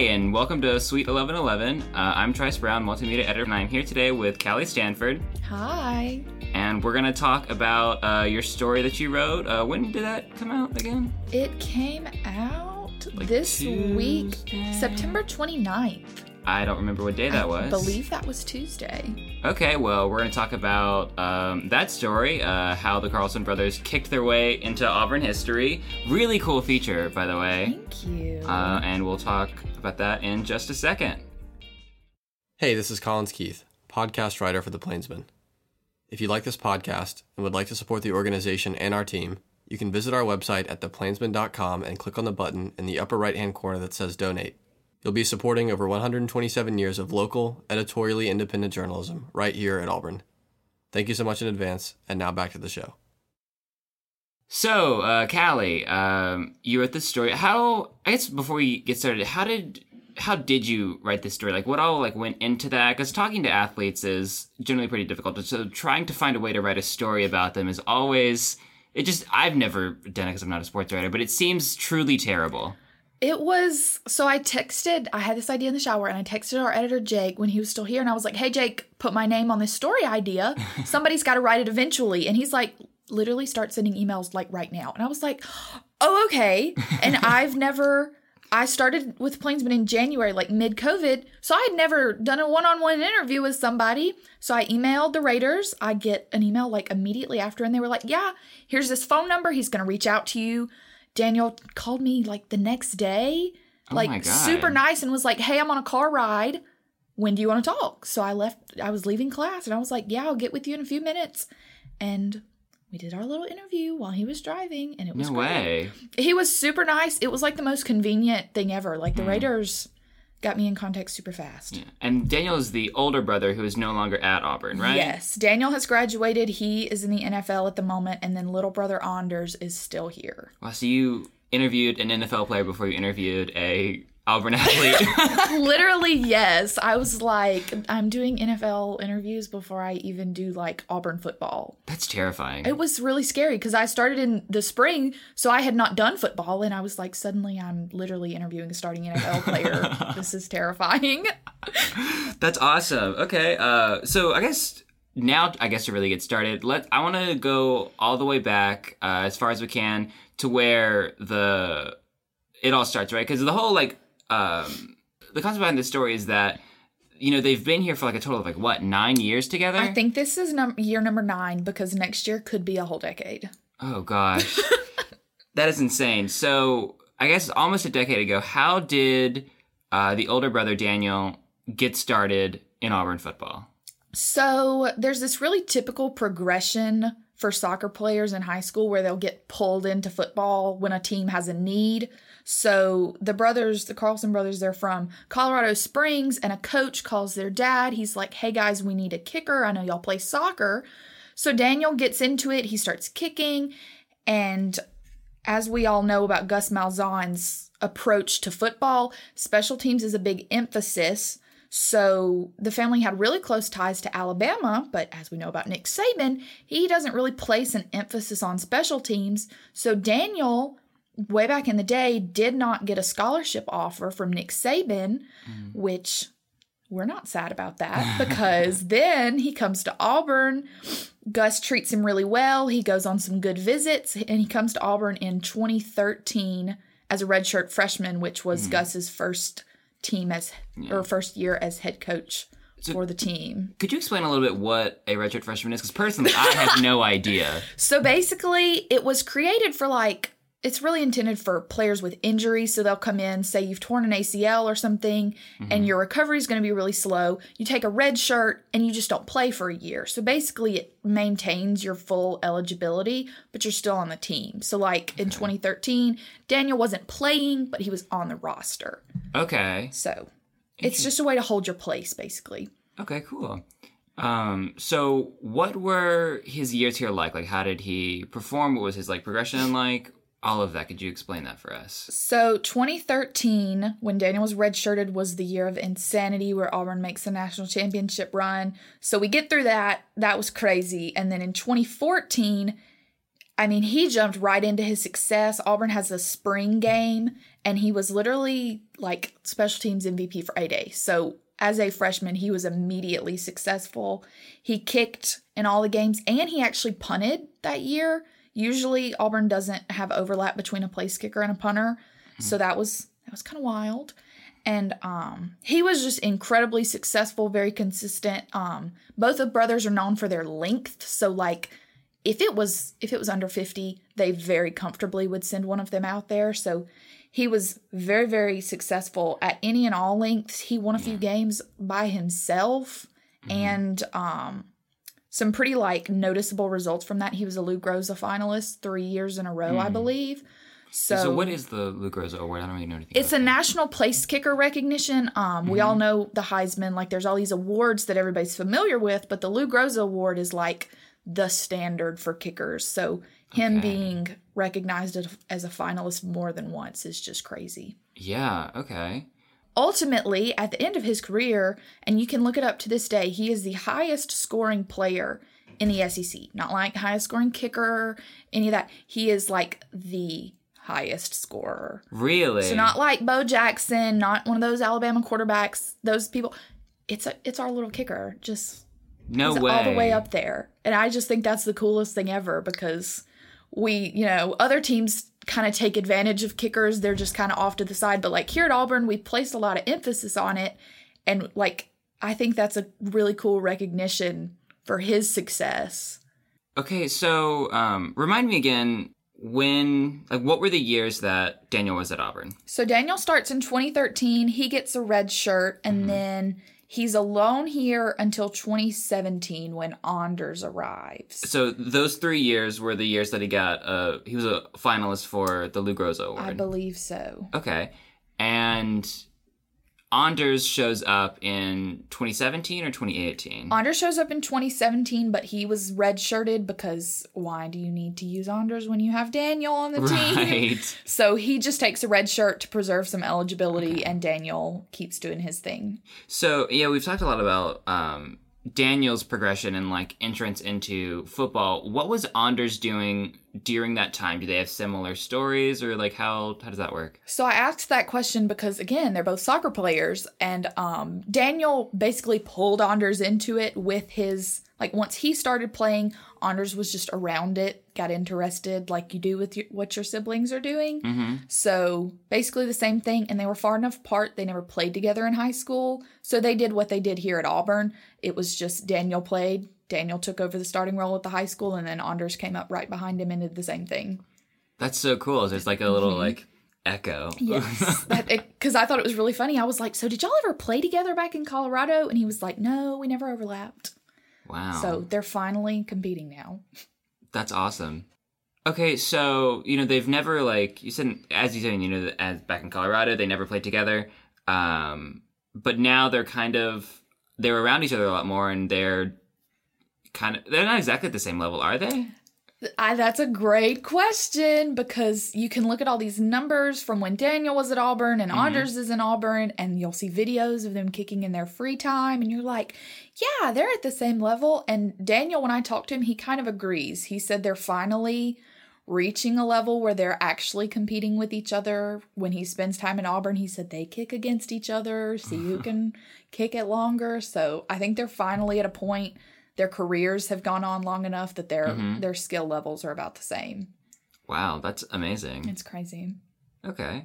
Hey, and welcome to Suite 1111. Uh, I'm Trice Brown, multimedia editor, and I'm here today with Callie Stanford. Hi. And we're going to talk about uh, your story that you wrote. Uh, when did that come out again? It came out Like this week, September 29th. I don't remember what day that was. I was. believe that was Tuesday. Okay, well, we're going to talk about um, that story, uh, how the Carlson brothers kicked their way into Auburn history. Really cool feature, by the way. Thank you. Uh, and we'll talk about that in just a second. Hey, this is Collins Keith, podcast writer for The Plainsman. If you like this podcast and would like to support the organization and our team, you can visit our website at theplainsman.com and click on the button in the upper right hand corner that says donate. You'll be supporting over 127 years of local, editorially independent journalism right here at Auburn. Thank you so much in advance, and now back to the show. So, uh, Callie, um, you wrote this story. How? I guess before we get started, how did how did you write this story? Like, what all like went into that? Because talking to athletes is generally pretty difficult. So, trying to find a way to write a story about them is always. It just I've never done it because I'm not a sports writer, but it seems truly terrible. It was so I texted, I had this idea in the shower and I texted our editor Jake when he was still here and I was like, "Hey Jake, put my name on this story idea. Somebody's got to write it eventually." And he's like, literally start sending emails like right now. And I was like, "Oh, okay." And I've never I started with Plainsman in January, like mid COVID. So I had never done a one on one interview with somebody. So I emailed the Raiders. I get an email like immediately after, and they were like, Yeah, here's this phone number. He's going to reach out to you. Daniel called me like the next day, Oh like super nice, and was like, Hey, I'm on a car ride. When do you want to talk? So I left, I was leaving class, and I was like, Yeah, I'll get with you in a few minutes. And we did our little interview while he was driving, and it was No great. way. He was super nice. It was like the most convenient thing ever. Like the hmm. Raiders got me in contact super fast. And Daniel is the older brother who is no longer at Auburn, right? Yes, Daniel has graduated. He is in the NFL at the moment, and then little brother Anders is still here. Wow. So you interviewed an NFL player before you interviewed a Auburn athlete. Literally, yes. I was like, I'm doing NFL interviews before I even do like Auburn football. That's terrifying. It was really scary because I started in the spring, so I had not done football, and I was like, suddenly I'm literally interviewing a starting NFL player. this is terrifying. That's awesome. Okay. Uh, so I guess now, I guess to really get started, let I want to go all the way back uh, as far as we can to where the it all starts, right? Because the whole like um, the concept behind this story is that you know they've been here for like a total of like what nine years together. I think this is num- year number nine because next year could be a whole decade. Oh gosh, that is insane. So I guess almost a decade ago, how did uh, the older brother Daniel get started in Auburn football? So there's this really typical progression for soccer players in high school where they'll get pulled into football when a team has a need. So the brothers, the Carlson brothers, they're from Colorado Springs, and a coach calls their dad. He's like, hey guys, we need a kicker. I know y'all play soccer. So Daniel gets into it. He starts kicking. And as we all know about Gus Malzahn's approach to football, special teams is a big emphasis. So the family had really close ties to Alabama, but as we know about Nick Saban, he doesn't really place an emphasis on special teams. So Daniel, way back in the day, did not get a scholarship offer from Nick Saban, mm. which we're not sad about that because then he comes to Auburn. Gus treats him really well. He goes on some good visits and he comes to Auburn in 2013 as a redshirt freshman, which was mm. Gus's first team as or first year as head coach for the team. Could you explain a little bit what a redshirt freshman is? Because personally, I have no idea. So basically, it was created for like it's really intended for players with injuries. So they'll come in, say you've torn an ACL or something, and your recovery is going to be really slow. You take a red shirt and you just don't play for a year. So basically, it maintains your full eligibility, but you're still on the team. So, like in 2013, Daniel wasn't playing, but he was on the roster. Okay. So it's just a way to hold your place, basically. Okay, cool. Um, so what were his years here like? Like, how did he perform? What was his like progression like? All of that. Could you explain that for us? So 2013, when Daniel was redshirted, was the year of insanity where Auburn makes the national championship run. So we get through that. That was crazy. And then in 2014, I mean, he jumped right into his success. Auburn has a spring game, and he was literally like special teams MVP for A Day. So, as a freshman, he was immediately successful. He kicked in all the games, and he actually punted that year. Usually, Auburn doesn't have overlap between a place kicker and a punter, so that was that was kind of wild. And um, he was just incredibly successful, very consistent. Um, both of brothers are known for their length, so like if it was if it was under 50 they very comfortably would send one of them out there. So he was very very successful at any and all lengths. He won a few games by himself and um some pretty like noticeable results from that he was a Lou Groza finalist three years in a row i believe so, So, what is the Lou Groza Award? I don't really know anything. it's a about national place kicker recognition. Um, we all know the Heisman. Like, there's all these awards that everybody's familiar with, but the Lou Groza Award is like the standard for kickers. So him Okay. being recognized as a finalist more than once is just crazy. Yeah. Okay. Ultimately, at the end of his career, and you can look it up to this day, he is the highest scoring player in the SEC. Not like highest scoring kicker, any of that. He is like the highest scorer. Really? So not like Bo Jackson, not one of those Alabama quarterbacks, those people. It's a it's our little kicker, just no way. all the way up there. And I just think that's the coolest thing ever because we, you know, other teams kind of take advantage of kickers. They're just kind of off to the side, but like here at Auburn, we placed a lot of emphasis on it and like I think that's a really cool recognition for his success. Okay, so um, remind me again when, like, what were the years that Daniel was at Auburn? So Daniel starts in 2013. He gets a red shirt, and then he's alone here until 2017 when Anders arrives. So those three years were the years that he got. Uh, he was a finalist for the Lou Groza Award. I believe so. Okay, and Anders shows up in 2017 or 2018. Anders shows up in 2017, but he was redshirted because why do you need to use Anders when you have Daniel on the team? Right. So he just takes a red shirt to preserve some eligibility, and Daniel keeps doing his thing. So yeah, we've talked a lot about um, Daniel's progression and like entrance into football. What was Anders doing during that time? Do they have similar stories, or like how how does that work? So I asked that question because again, they're both soccer players and um Daniel basically pulled Anders into it with his like once he started playing, Anders was just around it, got interested like you do with your, what your siblings are doing. Mm-hmm. So basically the same thing and they were far enough apart they never played together in high school. So they did what they did here at Auburn. It was just Daniel played, Daniel took over the starting role at the high school and then Anders came up right behind him and did the same thing. That's so cool. There's like a little like echo. Yes, because I thought it was really funny. I was like, "So did y'all ever play together back in Colorado?" And he was like, "No, we never overlapped." wow. So they're finally competing now. That's awesome. Okay, so you know they've never like you said as you said you know as back in Colorado they never played together, um, but now they're kind of they're around each other a lot more and they're kind of they're not exactly at the same level, are they? I, that's a great question because you can look at all these numbers from when Daniel was at Auburn and mm-hmm. Anders is in Auburn, and you'll see videos of them kicking in their free time, and you're like, yeah, they're at the same level. And Daniel, when I talked to him, he kind of agrees. He said they're finally reaching a level where they're actually competing with each other. When he spends time in Auburn, he said they kick against each other, see who can kick it longer. So I think they're finally at a point their careers have gone on long enough that their their skill levels are about the same. Wow, that's amazing. It's crazy. Okay.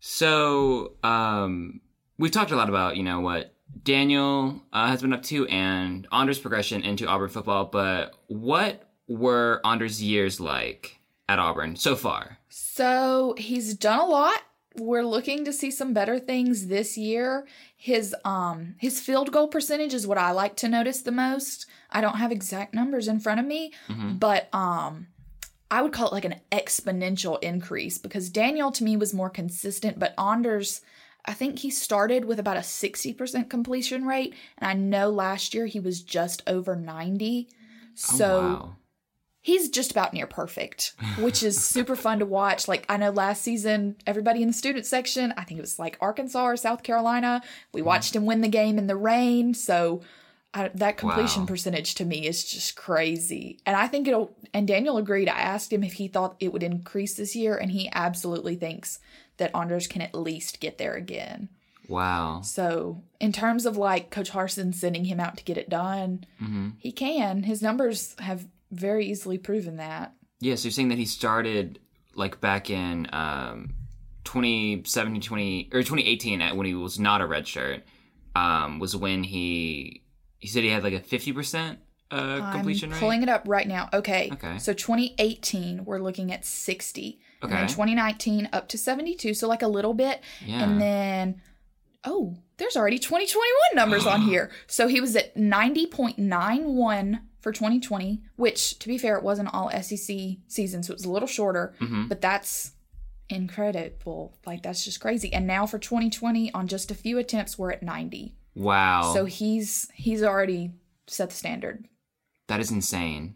So, um, we've talked a lot about, you know, what Daniel uh, has been up to and Anders' progression into Auburn football, but what were Anders' years like at Auburn so far? So he's done a lot. We're looking to see some better things this year. His um his field goal percentage is what I like to notice the most. I don't have exact numbers in front of me, but um I would call it like an exponential increase because Daniel to me was more consistent, but Anders I think he started with about a 60% completion rate and I know last year he was just over 90. So oh, wow. He's just about near perfect, which is super fun to watch. Like I know last season, everybody in the student section, I think it was like Arkansas or South Carolina, we watched him win the game in the rain. So I, that completion Wow. percentage to me is just crazy. And I think it'll, and Daniel agreed. I asked him if he thought it would increase this year, and he absolutely thinks that Anders can at least get there again. Wow. So, in terms of like Coach Harsin sending him out to get it done, hmm he can. His numbers have very easily proven that. Yeah, so you're saying that he started like back in um, 2017, 20, or 2018 when he was not a red shirt, um, was when he he said he had like a 50% uh, completion I'm rate. pulling it up right now. Okay. Okay. So 2018, we're looking at 60. Okay. And then Okay. 2019 up to 72, so like a little bit. Yeah. And then, oh, there's already 2021 numbers on here. So he was at 90.91 for 2020, which, to be fair, it wasn't all SEC season, so it was a little shorter, Mhm. but that's incredible. Like, that's just crazy. And now for 2020, on just a few attempts, we're at 90. Wow. So he's he's already set the standard. That is insane.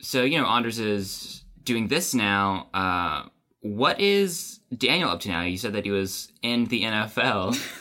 So, you know, Anders is doing this now. Uh, what is Daniel up to now? You said that he was in the NFL.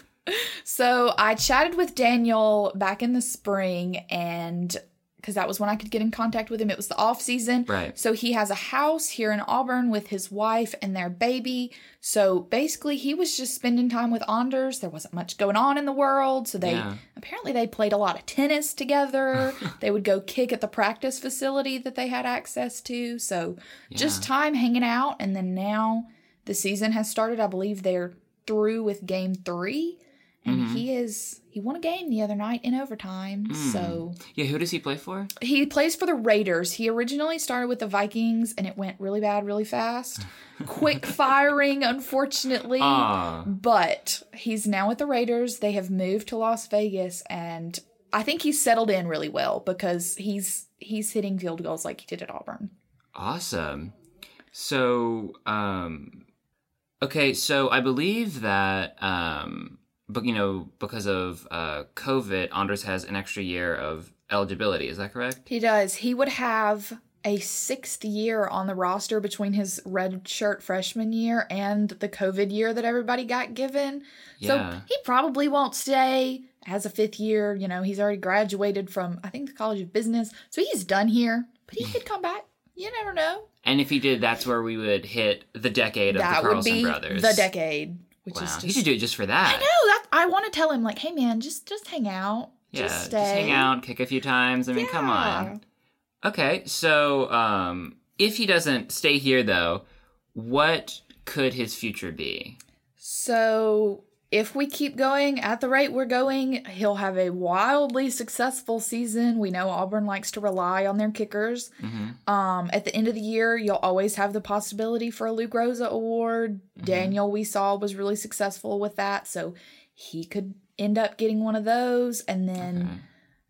So I chatted with Daniel back in the spring, and because that was when I could get in contact with him. It was the off season, Right. So he has a house here in Auburn with his wife and their baby. So basically, he was just spending time with Anders. There wasn't much going on in the world, so they Yeah. apparently they played a lot of tennis together. they would go kick at the practice facility that they had access to. So just time hanging out, and then now the season has started. I believe they're through with game three, and Mm-hmm. he is he won a game the other night in overtime. Hmm. So yeah, who does he play for? he plays for the Raiders. He originally started with the Vikings, and it went really bad, really fast. Quick firing, unfortunately. Ah, But he's now with the Raiders. They have moved to Las Vegas, and I think he's settled in really well because he's he's hitting field goals like he did at Auburn. awesome. So, um, okay, so I believe that, um, but you know, because of uh, COVID, Anders has an extra year of eligibility. Is that correct? He does. He would have a sixth year on the roster between his red shirt freshman year and the COVID year that everybody got given. Yeah. So he probably won't stay as a fifth year. You know, he's already graduated from, I think, the College of Business. So he's done here, but he could come back. You never know. And if he did, that's where we would hit the decade of that the would Carlson be brothers. the decade. Which Wow, is just, he should do it just for that. I know that I want to tell him like, hey man, just just hang out, Yeah, just just, hang out, kick a few times. I mean, come on. Okay, so um, if he doesn't stay here, though, what could his future be? So if we keep going at the rate we're going, he'll have a wildly successful season. We know Auburn likes to rely on their kickers. hmm Um, at the end of the year, you'll always have the possibility for a Lou Groza award. Daniel, we saw, was really successful with that, so he could end up getting one of those. And then Okay.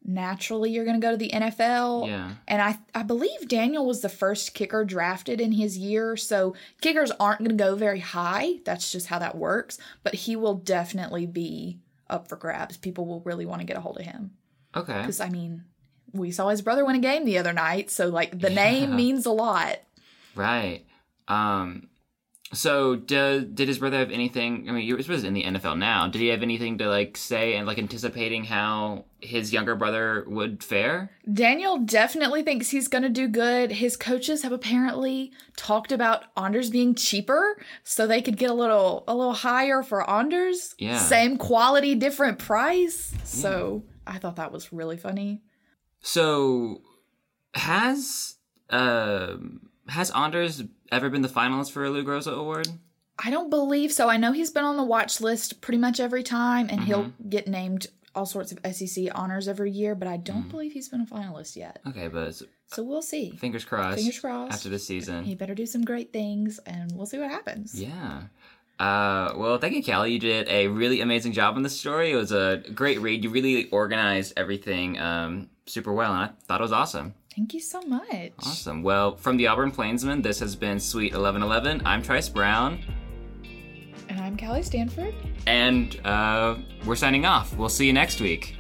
Naturally, you're going to go to the NFL. Yeah. And I, I believe Daniel was the first kicker drafted in his year, so kickers aren't going to go very high. That's just how that works. But he will definitely be up for grabs. People will really want to get a hold of him. Okay. Because, I mean, we saw his brother win a game the other night, so, like, the Yeah. name means a lot. Right. Um. So, do, did his brother have anything? I mean, your brother's in the NFL now. Did he have anything to like say and like anticipating how his younger brother would fare? Daniel definitely thinks he's going to do good. His coaches have apparently talked about Anders being cheaper so they could get a little a little higher for Anders. Yeah. Same quality, different price. So, I thought that was really funny. So, has um has Anders ever been the finalist for a Lou Groza award? I don't believe so. I know he's been on the watch list pretty much every time and he'll Mm-hmm. get named all sorts of SEC honors every year, but I Mm. don't believe he's been a finalist yet. Okay, but So, we'll see. fingers crossed. Fingers crossed. After this season. He better do some great things and we'll see what happens. Yeah. Uh, well, thank you, Callie. You did a really amazing job on this story. It was a great read. You really organized everything um, super well, and I thought it was awesome. Thank you so much. Awesome. Well, from the Auburn Plainsman, this has been Suite 1111. I'm Trice Brown, And I'm Callie Stanford. and uh, we're signing off. We'll see you next week.